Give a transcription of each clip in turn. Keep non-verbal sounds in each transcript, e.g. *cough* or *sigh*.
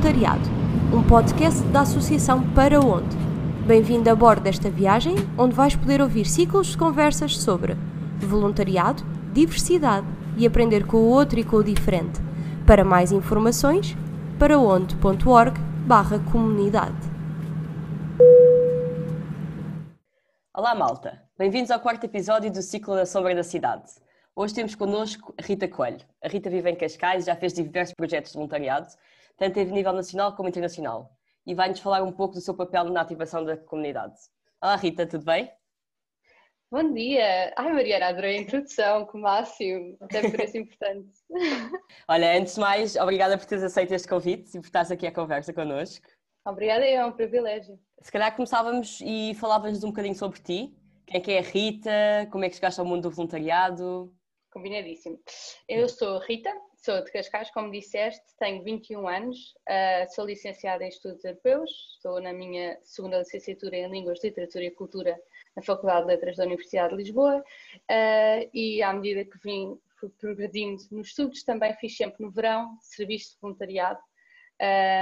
Voluntariado, um podcast da Associação Para Onde. Bem-vindo a bordo desta viagem, onde vais poder ouvir ciclos de conversas sobre voluntariado, diversidade e aprender com o outro e com o diferente. Para mais informações, paraonde.org barra comunidade. Olá malta, bem-vindos ao quarto episódio do ciclo da Sombra da Cidade. Hoje temos connosco a Rita Coelho. A Rita vive em Cascais e já fez diversos projetos de voluntariado, tanto a nível nacional como internacional, e vai-nos falar um pouco do seu papel na ativação da comunidade. Olá Rita, tudo bem? Bom dia! Ai Mariana, adorei a introdução, que máximo, até parece importante. *laughs* Olha, antes de mais, obrigada por teres aceito este convite e por estares aqui à conversa connosco. Obrigada, é um privilégio. Se calhar começávamos e falavas um bocadinho sobre ti, quem é que é a Rita, como é que chegaste ao mundo do voluntariado? Combinadíssimo. Eu sou a Rita, sou de Cascais, como disseste, tenho 21 anos, uh, sou licenciada em Estudos Europeus, estou na minha segunda licenciatura em Línguas, Literatura e Cultura na Faculdade de Letras da Universidade de Lisboa uh, e à medida que vim progredindo nos estudos, também fiz sempre no verão serviço de voluntariado,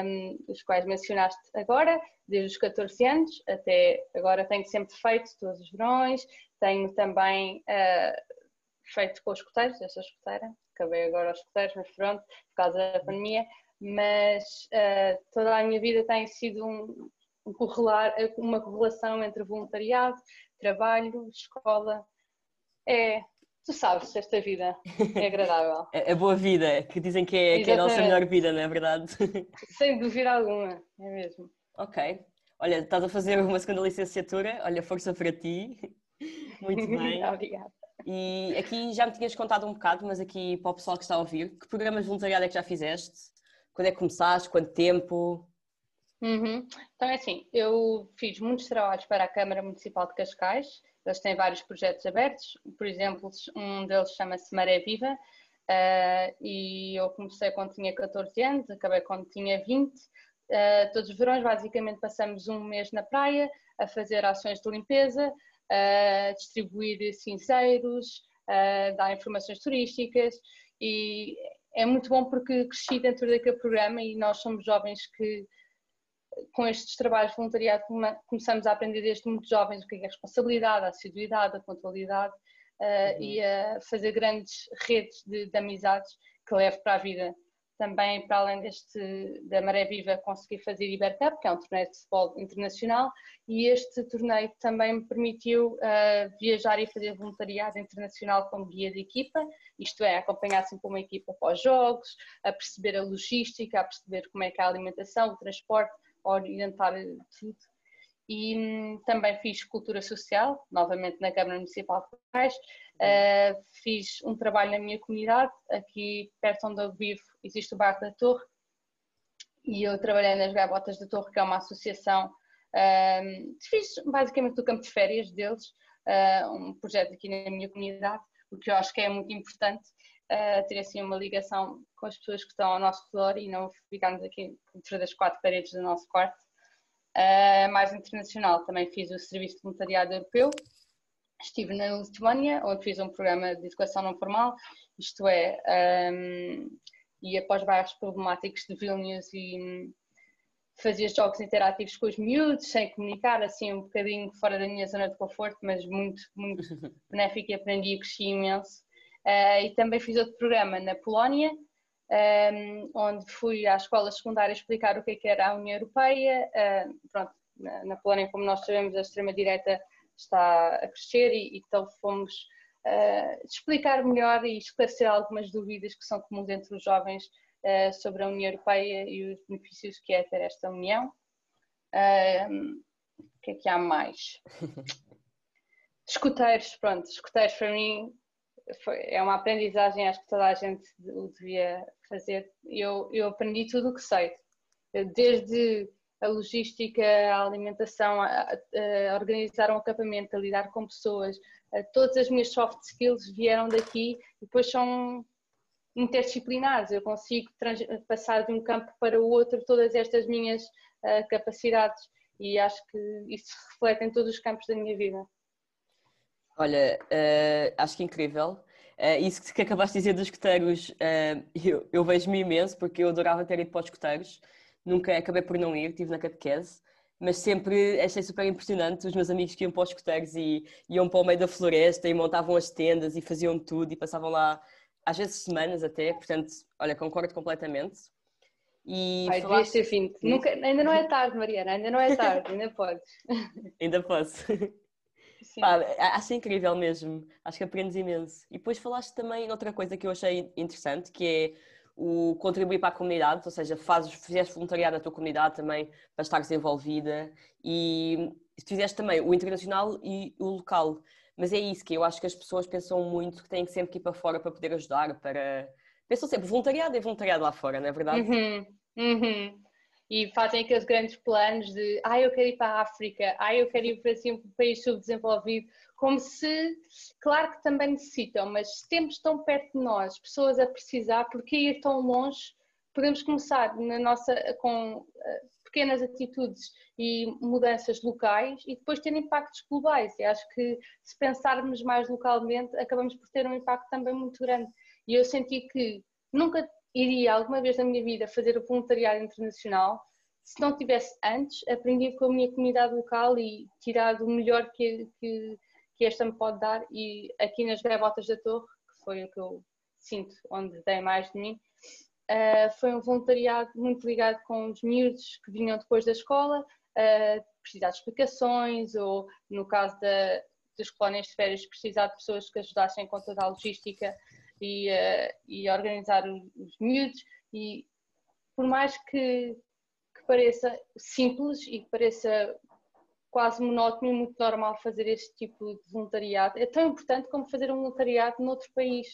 um, os quais mencionaste agora, desde os 14 anos até agora tenho sempre feito todos os verões, tenho também uh, feito com os escuteiros, eu sou escuteira, acabei agora aos escuteiros, mas pronto, por causa da pandemia, mas uh, toda a minha vida tem sido um, um correlar, uma correlação entre voluntariado, trabalho, escola. É, tu sabes, esta vida é agradável. *laughs* É a boa vida, que dizem que é, que é a nossa melhor vida, não é verdade? *laughs* Sem dúvida alguma, é mesmo. Ok. Olha, estás a fazer uma segunda licenciatura, olha, força para ti. *laughs* Muito *laughs* bem. Obrigada. E aqui já me tinhas contado um bocado, mas aqui para o pessoal que está a ouvir, que programas de voluntariado é que já fizeste? Quando é que começaste? Quanto tempo? Uhum. Então é assim, eu fiz muitos trabalhos para a Câmara Municipal de Cascais, eles têm vários projetos abertos, por exemplo, um deles chama-se Maré Viva, uh, e eu comecei quando tinha 14 anos, acabei quando tinha 20. Uh, eh, todos os verões, basicamente, passamos um mês na praia a fazer ações de limpeza, uh, distribuir cinzeiros, uh, dar informações turísticas. E é muito bom porque cresci dentro daquele programa e nós somos jovens que com estes trabalhos de voluntariado começamos a aprender desde muito jovens o que é a responsabilidade, a assiduidade, a pontualidade uh, e a fazer grandes redes de, de amizades que levo para a vida também para além deste da Maré Viva consegui fazer Ibercup, que é um torneio de futebol internacional, e este torneio também me permitiu uh, viajar e fazer voluntariado internacional como guia de equipa, isto é, acompanhar sempre uma equipa para os jogos, a perceber a logística, a perceber como é que é a alimentação, o transporte, a orientar tudo e hum, também fiz cultura social, novamente na Câmara Municipal de Pais. Uh, fiz um trabalho na minha comunidade, aqui perto onde eu vivo existe o Bairro da Torre, e eu trabalhei nas Gaivotas da Torre, que é uma associação. Uh, fiz basicamente do campo de férias deles, uh, um projeto aqui na minha comunidade, o que eu acho que é muito importante, uh, ter assim uma ligação com as pessoas que estão ao nosso redor e não ficarmos aqui dentro das quatro paredes do nosso quarto. Uh, mais internacional, também fiz o Serviço de Voluntariado Europeu. Estive na Lituânia, onde fiz um programa de educação não formal, isto é, um, ia para os bairros problemáticos de Vilnius e um, fazia jogos interativos com os miúdos, sem comunicar, assim um bocadinho fora da minha zona de conforto, mas muito, muito *laughs* benéfico e aprendi e cresci imenso. Uh, e também fiz outro programa na Polónia, um, onde fui à escola secundária explicar o que, é que era a União Europeia. Uh, pronto, na, na, Polónia, como nós sabemos, a extrema-direita está a crescer e, então fomos uh, explicar melhor e esclarecer algumas dúvidas que são comuns entre os jovens uh, sobre a União Europeia e os benefícios que é ter esta União. o que é que há mais? *laughs* Escuteiros, pronto, escuteiros para mim foi, é uma aprendizagem, acho que toda a gente o devia fazer. Eu, eu aprendi tudo o que sei, desde a logística, a alimentação, a, a organizar um acampamento, a lidar com pessoas, todas as minhas soft skills vieram daqui e depois são interdisciplinares. Eu consigo passar de um campo para o outro todas estas minhas uh, capacidades e acho que isso reflete em todos os campos da minha vida. Olha, uh, acho que é incrível. Uh, isso que acabaste de dizer dos escuteiros, uh, eu, eu vejo-me imenso, porque eu adorava ter ido para os escuteiros, nunca acabei por não ir, estive na catequese, mas sempre achei super impressionante os meus amigos que iam para os escuteiros e iam para o meio da floresta e montavam as tendas e faziam tudo e passavam lá às vezes semanas até, portanto, olha, concordo completamente. E Ai, falaste... devias ter vindo. Nunca, ainda não é tarde, Mariana, ainda não é tarde, ainda podes. *laughs* ainda posso. Pá, acho incrível mesmo, acho que aprendes imenso. E depois falaste também outra coisa que eu achei interessante, que é o contribuir para a comunidade, ou seja, fazes, fizeste voluntariado na tua comunidade também para estares envolvida e fizeste também o internacional e o local. Mas é isso que eu acho que as pessoas pensam muito que têm que sempre ir para fora para poder ajudar, para... Pensam sempre, voluntariado é voluntariado lá fora, não é verdade? Uhum, uhum. E fazem aqueles grandes planos de ah, eu quero ir para a África, ah, eu quero ir para assim, um país subdesenvolvido, como se, claro que também necessitam, mas se temos tão perto de nós, pessoas a precisar, porque ir tão longe, podemos começar na nossa, com eh, pequenas atitudes e mudanças locais e depois ter impactos globais. E acho que se pensarmos mais localmente, acabamos por ter um impacto também muito grande. E eu senti que nunca iria alguma vez na minha vida fazer o voluntariado internacional se não tivesse antes aprendido com a minha comunidade local e tirado o melhor que, que, que esta me pode dar. E aqui nas Gaivotas da Torre, que foi o que eu sinto, onde dei mais de mim, Uh, foi um voluntariado muito ligado com os miúdos que vinham depois da escola, uh, precisar de explicações, ou no caso da, das colónias de férias, precisar de pessoas que ajudassem com toda a logística e, uh, e organizar os, os miúdos. E por mais que, que pareça simples e que pareça quase monótono e muito normal fazer este tipo de voluntariado, é tão importante como fazer um voluntariado noutro país.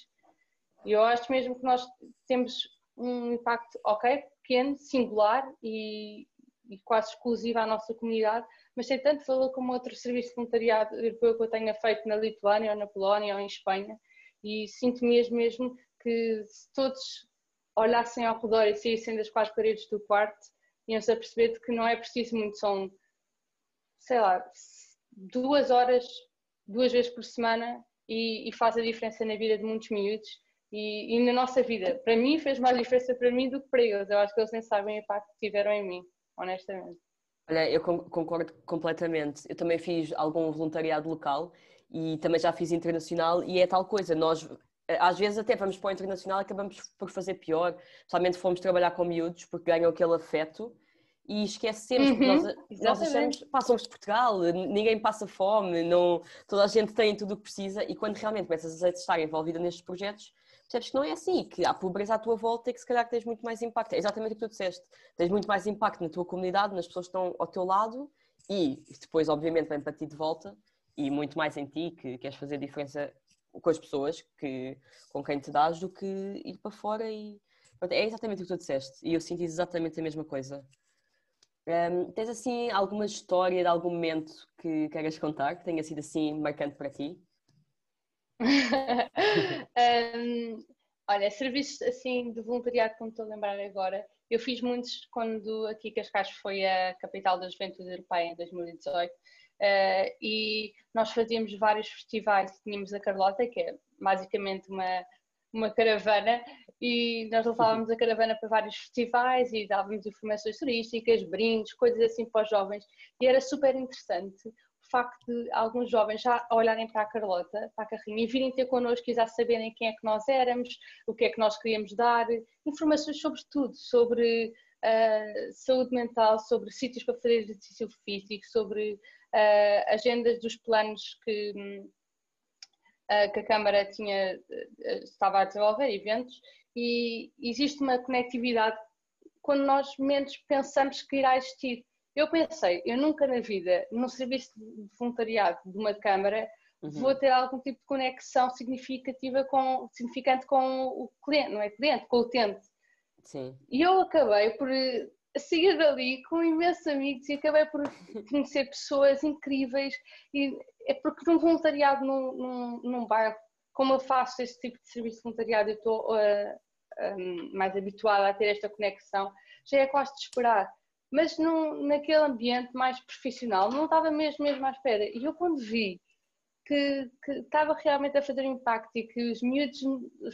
E eu acho mesmo que nós temos um impacto, ok, pequeno, singular e, e quase exclusivo à nossa comunidade, mas tem tanto valor como outro serviço de voluntariado europeu que eu tenha feito na Lituânia ou na Polónia ou em Espanha e sinto mesmo, mesmo que se todos olhassem ao redor e saíssem das quatro paredes do quarto, iam-se a perceber que não é preciso muito, são, sei lá, duas horas, duas vezes por semana e, e faz a diferença na vida de muitos miúdos e, e, na nossa vida. Para mim fez mais diferença para mim do que para eles. Eu acho que eles nem sabem o impacto que tiveram em mim, honestamente. Olha, eu concordo completamente. Eu também fiz algum voluntariado local e também já fiz internacional e é tal coisa. Nós às vezes até vamos para o internacional e acabamos por fazer pior, somente fomos trabalhar com miúdos porque ganham aquele afeto e esquecemos, uhum, nós, nós achamos, pá, somos de Portugal, ninguém passa fome, não, toda a gente tem tudo o que precisa e quando realmente começas a estar envolvida nestes projetos, percebes que não é assim, que há pobreza à tua volta e que se calhar tens muito mais impacto. É exatamente o que tu disseste. Tens muito mais impacto na tua comunidade, nas pessoas que estão ao teu lado e depois, obviamente, vem para ti de volta e muito mais em ti, que queres fazer diferença com as pessoas que, com quem te dás do que ir para fora e é exatamente o que tu disseste e eu senti exatamente a mesma coisa. Um, tens assim alguma história de algum momento que queiras contar que tenha sido assim marcante para ti? *laughs* um, olha, serviços assim de voluntariado, como estou a lembrar agora, eu fiz muitos quando aqui Cascais foi a capital da juventude europeia em 2018 uh, e nós fazíamos vários festivais, tínhamos a Carlota, que é basicamente uma, uma caravana e nós levávamos a caravana para vários festivais e dávamos informações turísticas, brindes, coisas assim para os jovens. E era super interessante facto de alguns jovens já olharem para a Carlota, para a carrinha, e virem ter connosco e já saberem quem é que nós éramos, o que é que nós queríamos dar, informações sobre tudo, sobre uh, saúde mental, sobre sítios para fazer exercício físico, sobre uh, agendas dos planos que, uh, que a Câmara tinha, estava a desenvolver, eventos, e existe uma conectividade quando nós menos pensamos que irá existir eu pensei, eu nunca na vida, num serviço de voluntariado de uma Câmara, uhum. vou ter algum tipo de conexão significativa com, significante com o cliente, não é cliente, com o utente. Sim. E eu acabei por eh, sair dali com imensos amigos e acabei por conhecer pessoas incríveis e é porque num voluntariado num, num, num bairro, como eu faço este tipo de serviço de voluntariado, eu estou uh, um, mais habituada a ter esta conexão, já é quase de esperar mas num, naquele ambiente mais profissional não estava mesmo, mesmo à espera. E eu quando vi que, que estava realmente a fazer impacto e que os miúdos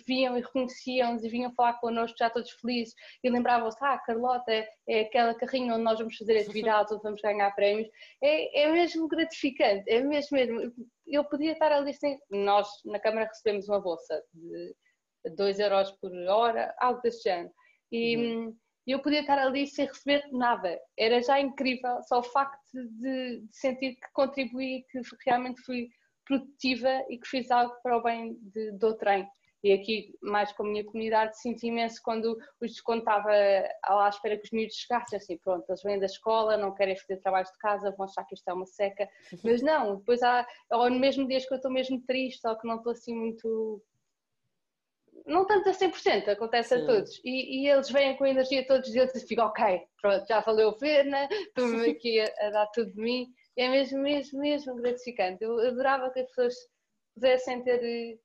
viam e reconheciam-nos e vinham falar connosco já todos felizes e lembravam-se, ah, Carlota é, é, aquela carrinha onde nós vamos fazer atividades, onde vamos ganhar prémios, é, é mesmo gratificante, é mesmo mesmo. Eu podia estar ali sem... Nós na Câmara recebemos uma bolsa de 2 euros por hora, algo desse género. E, uhum eu podia estar ali sem receber nada. Era já incrível só o facto de, de sentir que contribuí, que realmente fui produtiva e que fiz algo para o bem de, do trem. E aqui, mais com a minha comunidade, sinto imenso quando os descontava à espera que os miúdos chegassem, assim, pronto, eles vêm da escola, não querem fazer trabalhos de casa, vão achar que isto é uma seca. *laughs* Mas não, depois há, ou no mesmo dias que eu estou mesmo triste, ou que não estou assim muito não tanto a 100%, acontece Sim. a todos. E, e, eles vêm com a energia todos os dias e ficam, ok, pronto, já valeu a pena, estou-me *laughs* aqui a, a, dar tudo de mim. É mesmo, mesmo, mesmo gratificante. Eu adorava que as pessoas pudessem ter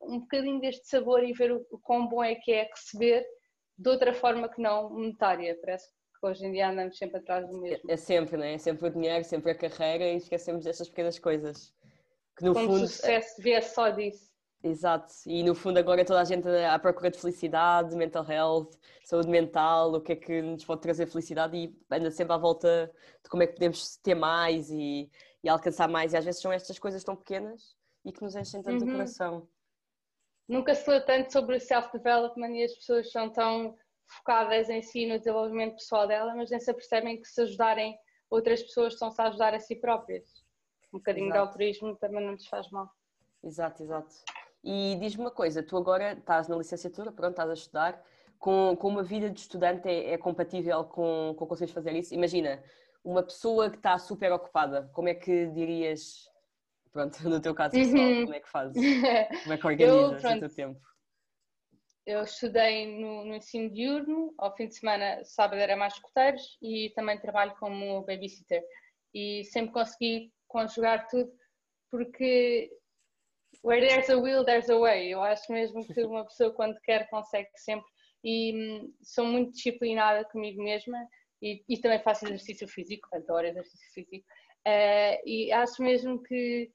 uh, um bocadinho deste sabor e ver o, quão bom é que é receber de outra forma que não monetária. Parece que hoje em dia andamos sempre atrás do mesmo. É, é sempre, não é? É sempre o dinheiro, sempre a carreira e esquecemos destas pequenas coisas. Que no Como fundo. o sucesso viesse só disso. Exato, e no fundo agora toda a gente à procura de felicidade, mental health, saúde mental, o que é que nos pode trazer felicidade e anda sempre à volta de como é que podemos ter mais e, e alcançar mais. E às vezes são estas coisas tão pequenas e que nos enchem tanto uhum. o coração. Nunca se falou tanto sobre o self-development e as pessoas são tão focadas em si, no desenvolvimento pessoal dela, mas nem se apercebem que se ajudarem outras pessoas estão-se a ajudar a si próprias. Um bocadinho exato. de altruísmo também não lhes faz mal. Exato, exato. E diz-me uma coisa, tu agora estás na licenciatura, pronto, estás a estudar, com, com uma vida de estudante é, é compatível com, com conseguires fazer isso? Imagina, uma pessoa que está super ocupada, como é que dirias, pronto, *laughs* no teu caso pessoal, uhum. como é que fazes? *laughs* Como é que organizas eu, o teu tempo? Eu estudei no, no, ensino diurno, ao fim de semana, sábado era mais escuteiros e também trabalho como babysitter. E sempre consegui conjugar tudo porque Where there's a will, there's a way. Eu acho mesmo que uma pessoa, quando quer, consegue sempre. E hum, sou muito disciplinada comigo mesma e, e, também faço exercício físico, adoro exercício físico. Uh, e acho mesmo que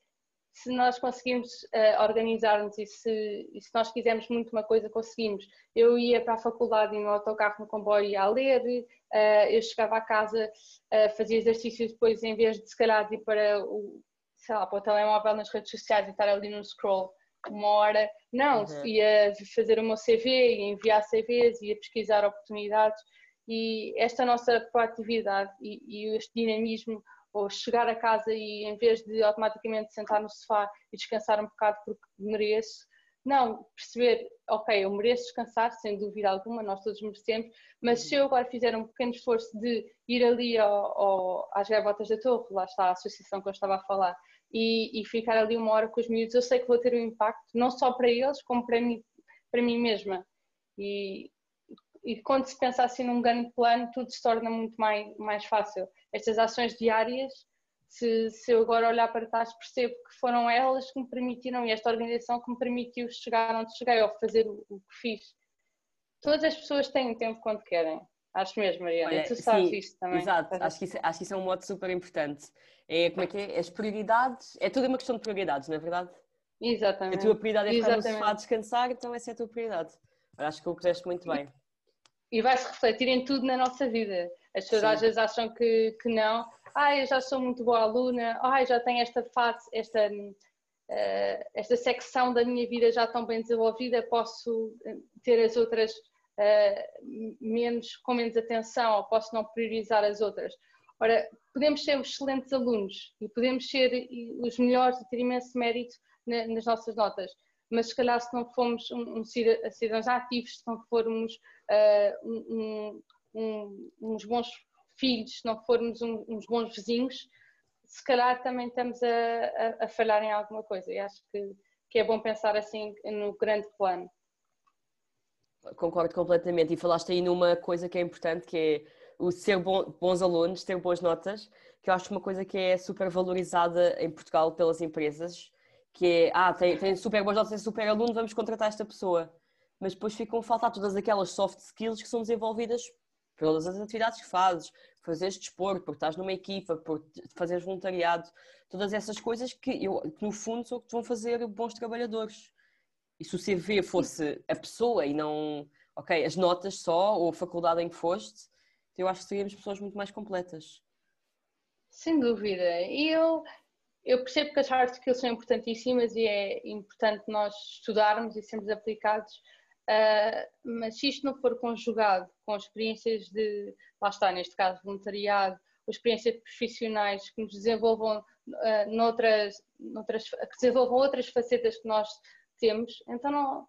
se nós conseguimos uh, organizar-nos e se, e se, nós quisermos muito uma coisa, conseguimos. Eu ia para a faculdade no autocarro, no comboio a ler, uh, eu chegava a casa, uh, fazia exercícios depois, em vez de se calhar ir para o, sei lá, para o telemóvel nas redes sociais e estar ali no scroll uma hora. Não, uhum. ia fazer o meu CV, ia enviar CVs, ia pesquisar oportunidades e esta nossa proatividade e, e este dinamismo ou chegar a casa e em vez de automaticamente sentar no sofá e descansar um bocado porque mereço, não, perceber, ok, eu mereço descansar, sem dúvida alguma, nós todos merecemos, mas uhum. se eu agora fizer um pequeno esforço de ir ali ao, ao, às gaivotas da torre, lá está a associação que eu estava a falar, e, e, ficar ali uma hora com os miúdos, eu sei que vou ter um impacto, não só para eles, como para mim, para mim mesma. E, e quando se pensa assim num grande plano, tudo se torna muito mais, mais fácil. Estas ações diárias, se, se eu agora olhar para trás, percebo que foram elas que me permitiram e esta organização que me permitiu chegar onde cheguei ou fazer o, o que fiz. Todas as pessoas têm tempo quando querem. Acho mesmo, Mariana. Olha, tu sabes sim, isso também. Exato, acho que, isso, acho que isso é um modo super importante. É como é que é? As prioridades, é tudo uma questão de prioridades, não é verdade? Exatamente. A tua prioridade é ficar Exatamente. no sofá a descansar, então essa é a tua prioridade. Acho que o puseste muito bem. E vai-se refletir em tudo na nossa vida. As pessoas às vezes acham que, que não. Eu já sou muito boa aluna. Ah, já tenho esta fase, esta, uh, esta secção da minha vida já tão bem desenvolvida, posso eh, ter as outras uh, menos, com menos atenção ou posso não priorizar as outras. Ora, podemos ser excelentes alunos e podemos ser os melhores e ter imenso mérito nas nossas notas, mas se calhar se não formos um, um cidadãos ativos, se não formos uh, um, um, uns bons filhos, se não formos uns bons vizinhos, se calhar também estamos a, a, a falhar em alguma coisa. E acho que, que é bom pensar assim no grande plano. Concordo completamente. E falaste aí numa coisa que é importante, que é o ser bons alunos, ter boas notas, que eu acho uma coisa que é super valorizada em Portugal pelas empresas, que é, ah, tem, tem super boas notas, é super aluno, vamos contratar esta pessoa. Mas depois ficam a faltar todas aquelas soft skills que são desenvolvidas pelas atividades que fazes, fazeres desporto, por estás numa equipa, por fazeres voluntariado, todas essas coisas que, eu, que no fundo são o que te vão fazer bons trabalhadores. E se o CV fosse a pessoa e não, ok, as notas só ou a faculdade em que foste, eu acho que seríamos pessoas muito mais completas. Sem dúvida. E eu, eu percebo que as hard skills são importantíssimas e é importante nós estudarmos e sermos aplicados, uh, mas se isto não for conjugado com experiências de, lá está, neste caso, voluntariado, ou experiências profissionais que nos desenvolvam uh, noutras, noutras, que desenvolvam outras facetas que nós temos, então não,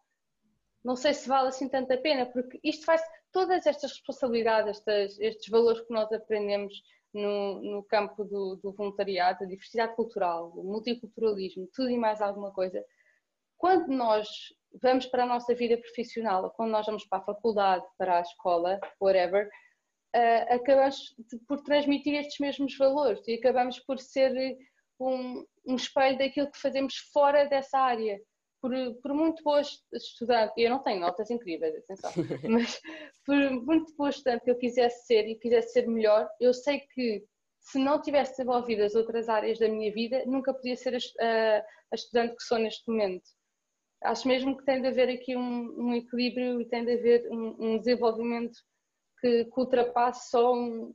não sei se vale assim tanta pena, porque isto faz todas estas responsabilidades, estas, estes valores que nós aprendemos no, no campo do, do, voluntariado, da diversidade cultural, do multiculturalismo, tudo e mais alguma coisa, quando nós vamos para a nossa vida profissional, quando nós vamos para a faculdade, para a escola, whatever, uh, acabamos de, por transmitir estes mesmos valores e acabamos por ser um, um espelho daquilo que fazemos fora dessa área por, por muito boa estudante, eu não tenho notas incríveis, atenção, *laughs* mas por muito boa estudante que eu quisesse ser e quisesse ser melhor, eu sei que se não tivesse desenvolvido as outras áreas da minha vida, nunca podia ser a, a estudante que sou neste momento. Acho mesmo que tem de haver aqui um, um equilíbrio e tem de haver um, um desenvolvimento que, que ultrapasse só um,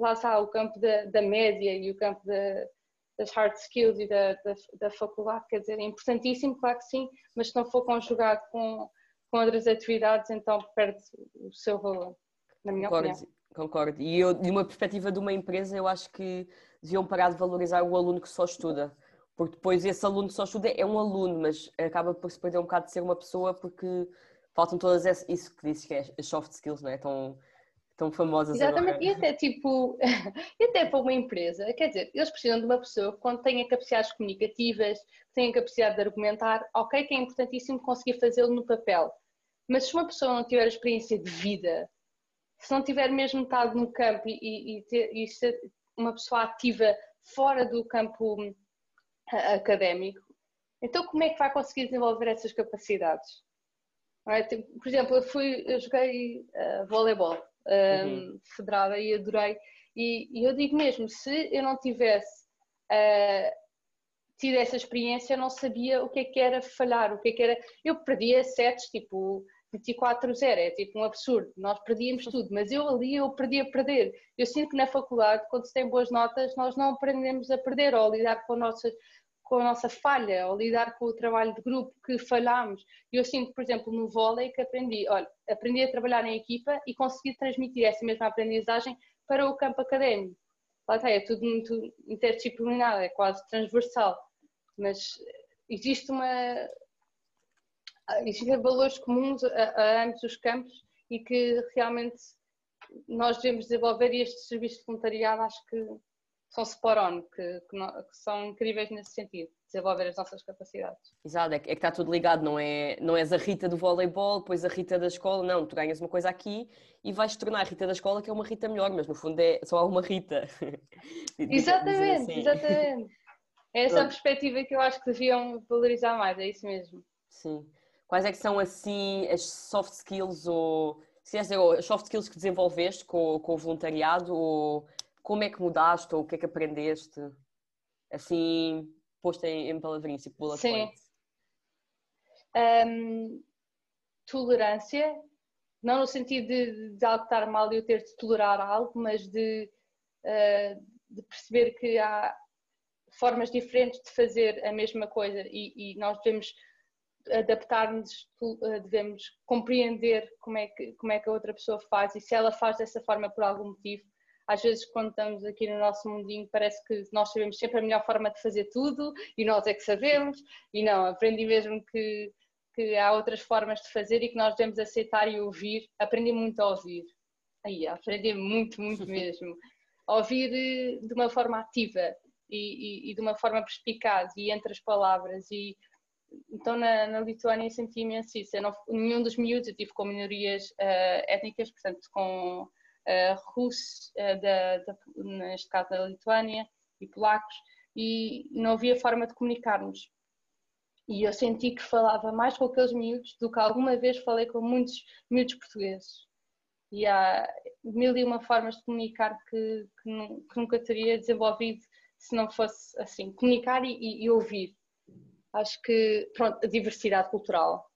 lá está, o campo da, da média e o campo da, das hard skills e da, da, da, faculdade, quer dizer, é importantíssimo, claro que sim, mas se não for conjugado com, com outras atividades, então perde o seu valor, na minha concordo, opinião. Concordo. E eu, de uma perspectiva de uma empresa, eu acho que deviam parar de valorizar o aluno que só estuda. Porque depois esse aluno que só estuda é um aluno, mas acaba por se perder um bocado de ser uma pessoa porque faltam todas essas, isso que disse que é as soft skills, não é? Tão, tão famosas Exatamente, e até tipo, *laughs* e até para uma empresa, quer dizer, eles precisam de uma pessoa que tenha capacidades comunicativas, tenha capacidade de argumentar, ok, que é importantíssimo conseguir fazê-lo no papel, mas se uma pessoa não tiver experiência de vida, se não tiver mesmo estado no campo e, e, ter, e ser uma pessoa ativa fora do campo académico, então como é que vai conseguir desenvolver essas capacidades? É? Tipo, por exemplo, eu fui, eu joguei uh, voleibol uhum. federada e adorei. E, e, eu digo mesmo, se eu não tivesse uh, tido essa experiência, eu não sabia o que é que era falhar, o que é que era. Eu perdia sets tipo 24-0, é tipo um absurdo, nós perdíamos tudo, mas eu ali eu perdia a perder. Eu sinto que na faculdade, quando se tem boas notas, nós não aprendemos a perder ou a lidar com nossas com a nossa falha, ou lidar com o trabalho de grupo que falhámos. Eu sinto, por exemplo, no vôlei que aprendi, olha, aprendi a trabalhar em equipa e consegui transmitir essa mesma aprendizagem para o campo académico. Lá está, é tudo muito interdisciplinar, é quase transversal, mas existe uma... existem valores comuns a, a ambos os campos e que realmente nós devemos desenvolver e este serviço de voluntariado acho que são spot on, que, que, que, são incríveis nesse sentido, desenvolver as nossas capacidades. Exato, é que, é que está tudo ligado, não, é, não és a Rita do voleibol, depois a Rita da escola, não, tu ganhas uma coisa aqui e vais tornar a Rita da escola que é uma Rita melhor, mas no fundo é só uma Rita. *laughs* exatamente, assim. exatamente. É essa a perspectiva que eu acho que deviam valorizar mais, é isso mesmo. Sim. Quais é que são assim as soft skills ou se dizer, as soft skills que desenvolveste com, com o voluntariado ou como é que mudaste ou o que é que aprendeste? Assim, posto em, em palavrinhas, tipo bullet Sim. Um, tolerância, não no sentido de, de algo estar mal e eu ter de tolerar algo, mas de, uh, de perceber que há formas diferentes de fazer a mesma coisa e, e nós devemos adaptar-nos, devemos compreender como é, que, como é que a outra pessoa faz e se ela faz dessa forma por algum motivo, às vezes quando estamos aqui no nosso mundinho parece que nós sabemos sempre a melhor forma de fazer tudo e nós é que sabemos. E não, aprendi mesmo que, que há outras formas de fazer e que nós devemos aceitar e ouvir, aprendi muito a ouvir. Aí, aprendi muito, muito *laughs* mesmo. A ouvir eh, de uma forma ativa e, e, e de uma forma perspicaz e entre as palavras e então na, na Lituânia senti imenso isso, não, nenhum dos miúdos, eu tive com minorias uh, étnicas, portanto com uh, russos, uh, da, da, neste caso da Lituânia, e polacos, e não havia forma de comunicarmos. E eu senti que falava mais com aqueles miúdos do que alguma vez falei com muitos miúdos portugueses. e há mil e uma formas de comunicar que, que, que nunca teria desenvolvido se não fosse assim, comunicar e, e ouvir. Acho que, pronto, a diversidade cultural.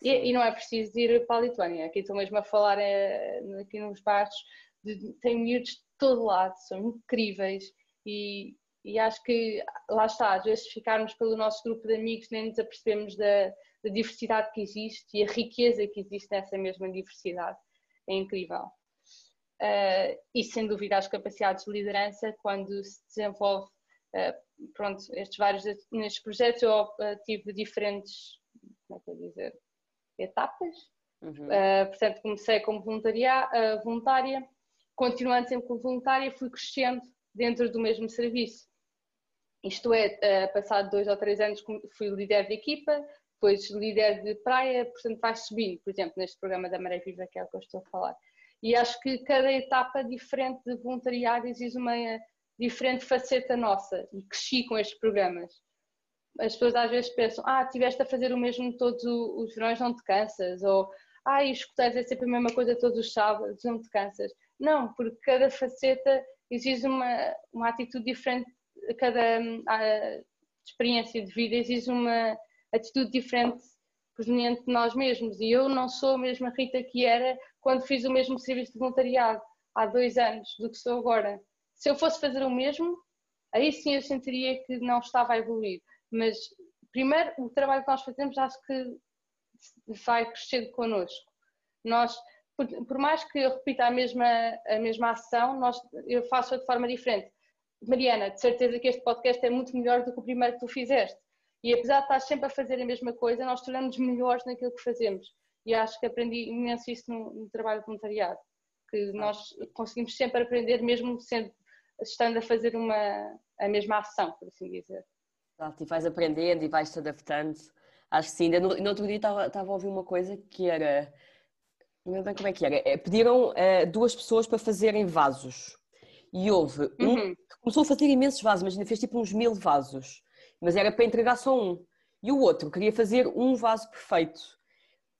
E, e, não é preciso ir para a Lituânia, aqui estou mesmo a falar é, aqui nos baixos, de, tem miúdos de todo lado, são incríveis e, e acho que lá está, às vezes ficarmos pelo nosso grupo de amigos nem nos apercebemos da, da diversidade que existe e a riqueza que existe nessa mesma diversidade. É incrível. Uh, e sem dúvida as capacidades de liderança quando se desenvolve uh, pronto, estes vários nestes projetos eu uh, tive diferentes como é que eu dizer etapas uhum. portanto comecei como voluntaria, voluntária continuando sempre como voluntária fui crescendo dentro do mesmo serviço isto é, passado dois ou três anos fui líder de equipa depois líder de praia, portanto vai subindo, por exemplo, neste programa da Maré Viva, que é o que eu estou a falar. E acho que cada etapa diferente de voluntariado exige uma diferente faceta nossa e cresci com estes programas. As pessoas às vezes pensam, ah, tiveste a fazer o mesmo todos os verões, não te cansas, ou ah, e escuteiros é sempre a mesma coisa todos os sábados, não te cansas. Não, porque cada faceta exige uma, uma atitude diferente, cada experiência de vida exige uma atitude diferente proveniente de nós mesmos. E eu não sou a mesma Rita que era quando fiz o mesmo serviço de voluntariado há dois anos do que sou agora. Se eu fosse fazer o mesmo, aí sim eu sentiria que não estava a evoluir. Mas primeiro o trabalho que nós fazemos acho que vai crescer connosco. Nós, por, por, mais que eu repita a mesma, a mesma ação, nós, eu faço de forma diferente. Mariana, de certeza que este podcast é muito melhor do que o primeiro que tu fizeste. E apesar de estar sempre a fazer a mesma coisa, nós tornamos melhores naquilo que fazemos. E acho que aprendi imenso isso no, no trabalho voluntariado, que nós conseguimos sempre aprender, mesmo sendo, estando a fazer uma, a mesma ação, por assim dizer. Exato, e vais aprendendo e vais-te adaptando. Acho que sim. Ainda no, no outro dia estava, estava a ouvir uma coisa que era. Não lembro bem como é que era. É, pediram uh, duas pessoas para fazerem vasos. E houve um uhum. que começou a fazer imensos vasos, mas ainda fez tipo uns mil vasos mas era para entregar só um. E o outro queria fazer um vaso perfeito.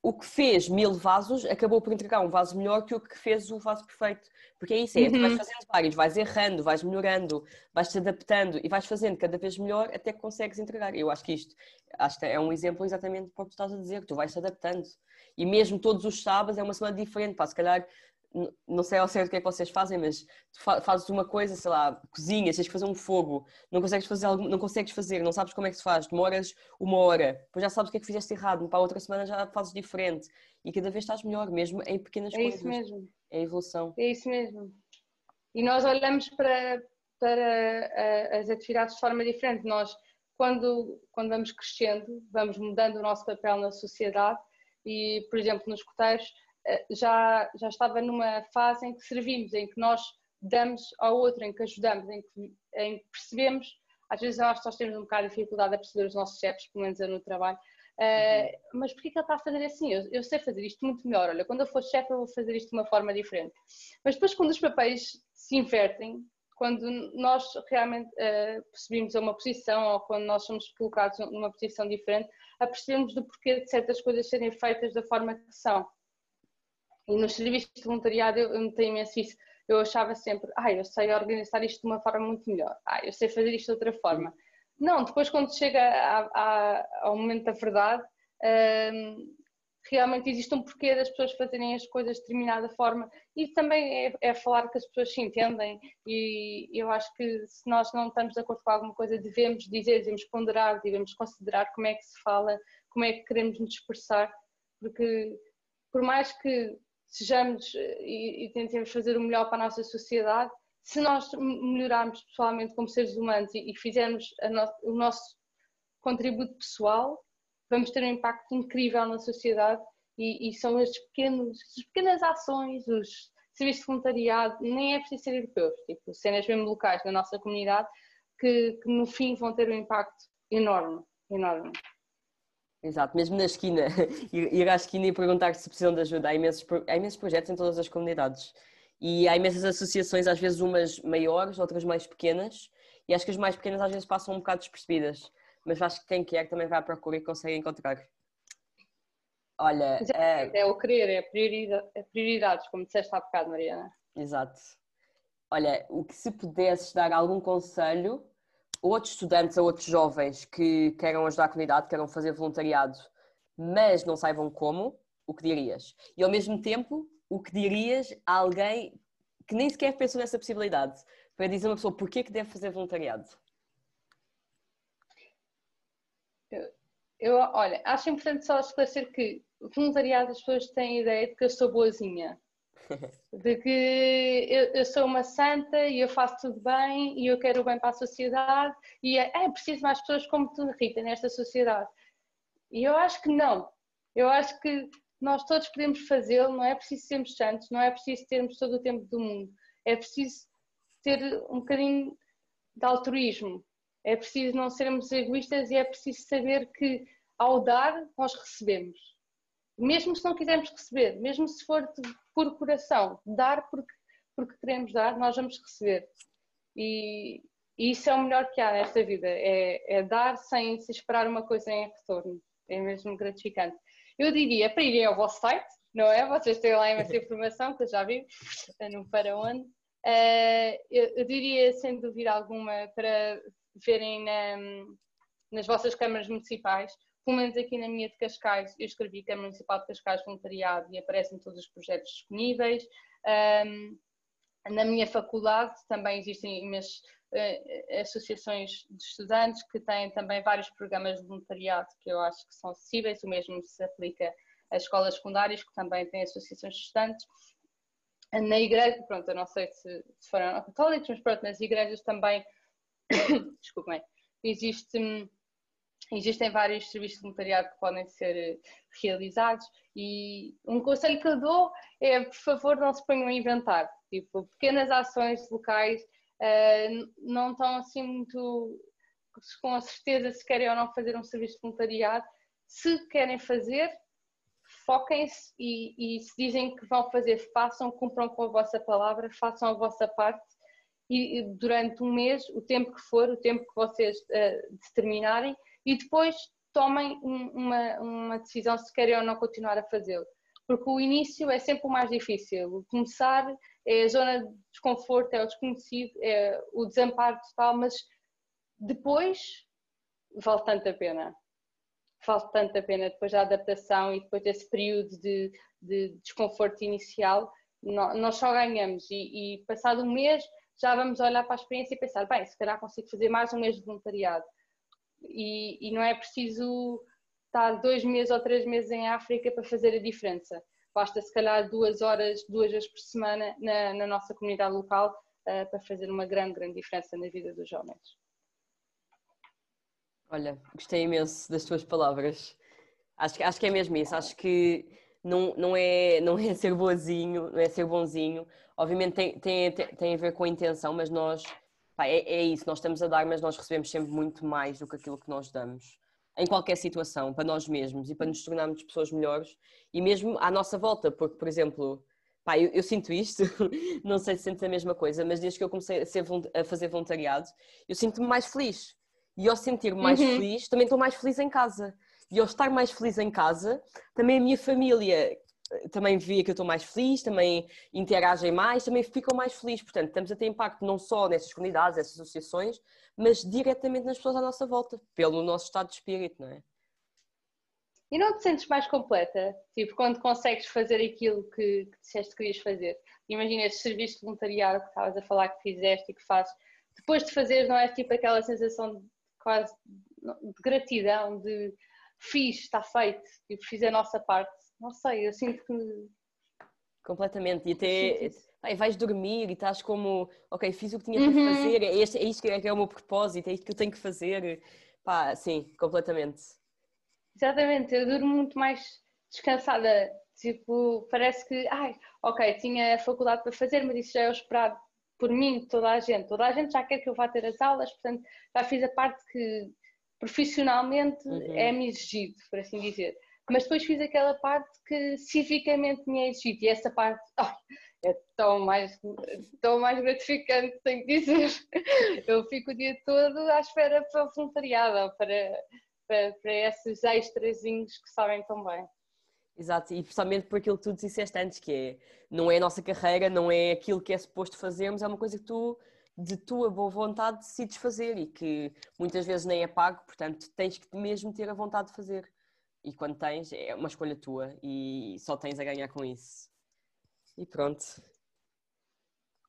O que fez mil vasos acabou por entregar um vaso melhor que o que fez o vaso perfeito. Porque é isso, é, uhum. tu vais uhum. fazendo vários, vais errando, vais melhorando, vais te adaptando e vais fazendo cada vez melhor até que consegues entregar. Eu acho que isto acho que é um exemplo exatamente para o que tu estás a dizer, que tu vais te adaptando. E mesmo todos os sábados é uma semana diferente, pá, se calhar não sei ao certo o que é que vocês fazem, mas tu fazes uma coisa, sei lá, cozinhas, tens que fazer um fogo, não consegues fazer algo, não consegues fazer, não sabes como é que se faz, demoras uma hora, depois já sabes o que é que fizeste errado, para a outra semana já fazes diferente e cada vez estás melhor, mesmo em pequenas é coisas. É isso mesmo. É evolução. É isso mesmo. E nós olhamos para, para as atividades de forma diferente. Nós, quando, quando vamos crescendo, vamos mudando o nosso papel na sociedade e, por exemplo, nos coteiros, já, já estava numa fase em que servimos, em que nós damos ao outro, em que ajudamos, em que, em que percebemos, às vezes nós, nós temos um bocado de dificuldade a perceber os nossos chefes, pelo menos eu no trabalho, uh, mas porquê que ele está a fazer assim? Eu, eu sei fazer isto muito melhor, olha, quando eu for chefe eu vou fazer isto de uma forma diferente. Mas depois quando os papéis se invertem, quando nós realmente uh, percebemos uma posição ou quando nós somos colocados numa posição diferente, apercebemos do porquê de certas coisas serem feitas da forma que são. E nos serviços de voluntariado eu, eu notei imenso isso. Eu achava sempre, ah, eu sei organizar isto de uma forma muito melhor, ah, eu sei fazer isto de outra forma. Não, depois quando chega a, a, ao momento da verdade, hum, realmente existe um porquê das pessoas fazerem as coisas de determinada forma e também é, é, falar que as pessoas se entendem e eu acho que se nós não estamos de acordo com alguma coisa devemos dizer, devemos ponderar, devemos considerar como é que se fala, como é que queremos nos expressar, porque por mais que sejamos eh, e, e, tentemos fazer o melhor para a nossa sociedade, se nós melhorarmos pessoalmente como seres humanos e, e fizermos no, o nosso contributo pessoal, vamos ter um impacto incrível na sociedade e, e são estes pequenos, as pequenas ações, os serviços de voluntariado, nem é preciso ser europeus, tipo cenas mesmo locais da nossa comunidade, que, que no fim vão ter um impacto enorme, enorme. Exato, mesmo na esquina, *laughs* ir à esquina e perguntar se precisam de ajuda. Há imensos, há imensos projetos em todas as comunidades e há imensas associações, às vezes umas maiores, outras mais pequenas, e acho que as mais pequenas às vezes passam um bocado despercebidas, mas acho que quem quer também vai à procura e consegue encontrar. Olha, é, é o querer, é, prioridade, é prioridades, como disseste há bocado, Mariana. Exato. Olha, o que se pudesses dar algum conselho outros estudantes, a outros jovens que queiram ajudar a comunidade, queiram fazer voluntariado, mas não saibam como, o que dirias? E ao mesmo tempo, o que dirias a alguém que nem sequer pensou nessa possibilidade, para dizer a uma pessoa porquê que deve fazer voluntariado? Eu, eu, olha, acho importante só esclarecer que voluntariado as pessoas têm a ideia de que eu sou boazinha. De que eu, eu, sou uma santa e eu faço tudo bem e eu quero o bem para a sociedade e é, é preciso mais pessoas como tu, Rita, nesta sociedade. E eu acho que não. Eu acho que nós todos podemos fazê-lo, não é preciso sermos santos, não é preciso termos todo o tempo do mundo, é preciso ter um bocadinho de altruísmo, é preciso não sermos egoístas e é preciso saber que ao dar nós recebemos. Mesmo se não quisermos receber, mesmo se for por coração, dar porque, porque queremos dar, nós vamos receber. E, e isso é o melhor que há nesta vida, é, é dar sem se esperar uma coisa em retorno. É mesmo gratificante. Eu diria para irem ao vosso site, não é? Vocês têm lá imensa *laughs* informação, que eu já vi, no Para Onde. Uh, eu, eu, diria, sem dúvida alguma, para verem na, nas vossas câmaras municipais, pelo menos aqui na minha de Cascais, eu escrevi Câmara Municipal de Cascais Voluntariado e aparecem todos os projetos disponíveis. Um, na minha faculdade também existem imensas uh, associações de estudantes que têm também vários programas de voluntariado que eu acho que são acessíveis, o mesmo se aplica às escolas secundárias, que também têm associações de estudantes. Na igreja, pronto, eu não sei se, se foram católicos, mas pronto, nas igrejas também, *coughs* desculpem, existe, existem vários serviços de voluntariado que podem ser eh, realizados e um conselho que eu dou é, por favor, não se ponham a inventar, tipo, pequenas ações locais uh, não estão assim muito com a certeza se querem ou não fazer um serviço de voluntariado. Se querem fazer, foquem-se e, e, se dizem que vão fazer, façam, cumpram com a vossa palavra, façam a vossa parte e, durante um mês, o tempo que for, o tempo que vocês uh, determinarem, e depois tomem um, uma, uma decisão se querem ou não continuar a fazê-lo. Porque o início é sempre o mais difícil. O começar é a zona de desconforto, é o desconhecido, é o desamparo total, mas depois vale tanto a pena. Vale tanto a pena depois da adaptação e depois desse período de, de desconforto inicial, nós só ganhamos e, e, passado um mês já vamos olhar para a experiência e pensar, bem, se calhar consigo fazer mais um mês de voluntariado. E, e não é preciso estar dois meses ou três meses em África para fazer a diferença basta se calhar duas horas, duas vezes por semana na, na nossa comunidade local uh, para fazer uma grande, grande diferença na vida dos jovens. Olha, gostei imenso das tuas palavras. Acho, acho que é mesmo isso. Acho que não, não, é, não é ser boazinho, não é ser bonzinho. Obviamente tem, tem, tem a ver com a intenção, mas nós, pá, é, é isso, nós estamos a dar, mas nós recebemos sempre muito mais do que aquilo que nós damos em qualquer situação, para nós mesmos e para nos tornarmos pessoas melhores e mesmo à nossa volta, porque, por exemplo, pá, eu, eu sinto isto, *laughs* não sei se sentes a mesma coisa, mas desde que eu comecei a, ser, a fazer voluntariado, eu sinto-me mais feliz. E ao sentir-me mais uhum. feliz, também estou mais feliz em casa. E ao estar mais feliz em casa, também a minha família também vê que eu estou mais feliz, também interagem mais, também ficam mais felizes. Portanto, estamos a ter impacto não só nessas comunidades, nessas associações, mas diretamente nas pessoas à nossa volta, pelo nosso estado de espírito, não é? E não te sentes mais completa? Tipo, quando consegues fazer aquilo que, que disseste que querias fazer? Imagina esse serviço de voluntariado que estavas a falar que fizeste e que fazes. Depois de fazer, não é tipo aquela sensação de quase de gratidão, de fiz, está feito, tipo, fiz a nossa parte não sei, eu sinto que. Completamente, e até ai, vais dormir e estás como, ok, fiz o que tinha uhum. para fazer, é, este, é isto que é, que é o meu propósito, é isto que eu tenho que fazer. Pá, sim, completamente. Exatamente, eu durmo muito mais descansada. Tipo, parece que, ai, ok, tinha a faculdade para fazer, mas isso já é o esperado por mim, toda a gente. Toda a gente já quer que eu vá ter as aulas, portanto, já fiz a parte que profissionalmente uhum. é-me exigido, por assim dizer mas depois fiz aquela parte que civicamente me é exigido e essa parte *laughs* oh, é tão mais, tão mais gratificante, tenho que dizer. Eu fico o dia todo à espera para o voluntariado, para, para, para esses extrazinhos que sabem tão bem. Exato, e principalmente por aquilo que tu disseste antes, que é, não é a nossa carreira, não é aquilo que é suposto fazermos, é uma coisa que tu, de tua boa vontade, decides fazer e que muitas vezes nem é pago, portanto tens que mesmo ter a vontade de fazer. E quando tens, é uma escolha tua e só tens a ganhar com isso. E pronto.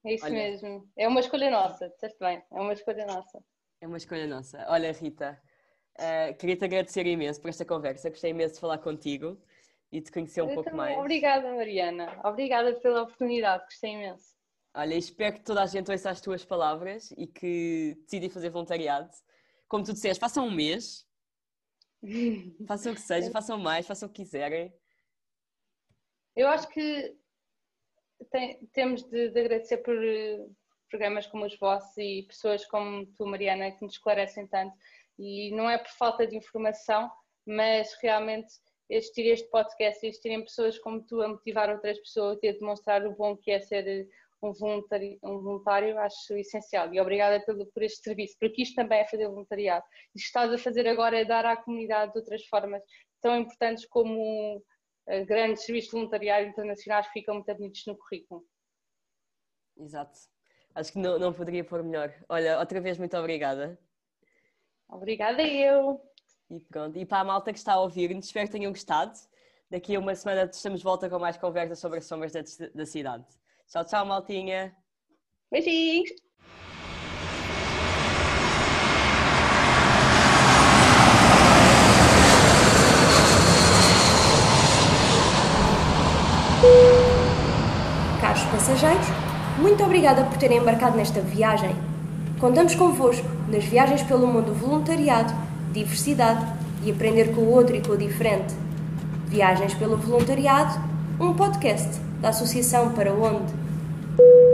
É isso Olha. mesmo. É uma escolha nossa, disseste bem, é uma escolha nossa. É uma escolha nossa. Olha, Rita, uh, queria-te agradecer imenso por esta conversa, gostei imenso de falar contigo e de conhecer um Eu pouco também. mais. Obrigada, Mariana. Obrigada pela oportunidade, gostei imenso. Olha, espero que toda a gente ouça as tuas palavras e que decidem fazer voluntariado. Como tu disseste, façam um mês, *laughs* façam o que seja, façam mais, façam o que quiserem. Eu acho que tem, temos de, de, agradecer por uh, programas como os vossos e pessoas como tu, Mariana, que nos esclarecem tanto. E não é por falta de informação, mas realmente existir este podcast, existirem pessoas como tu a motivar outras pessoas a demonstrar o bom que é ser eh, um voluntário, um voluntário acho essencial. E obrigada pelo, por este serviço, porque isto também é fazer voluntariado. E o que estás a fazer agora é dar à comunidade de outras formas tão importantes como uh, grandes serviços de voluntariado internacionais que ficam muito bonitos no currículo. Exato. Acho que não, não poderia pôr melhor. Olha, outra vez muito obrigada. Obrigada eu. E pronto. E para a malta que está a ouvir-nos, espero que tenham gostado. Daqui a uma semana estamos de volta com mais conversas sobre as sombras da, da cidade. Tchau, tchau, maltinha. Beijinhos. Caros passageiros, muito obrigada por terem embarcado nesta viagem. Contamos convosco nas viagens pelo mundo voluntariado diversidade e aprender com o outro e com o diferente. Viagens pelo Voluntariado, um podcast da Associação Para Onde Thank you.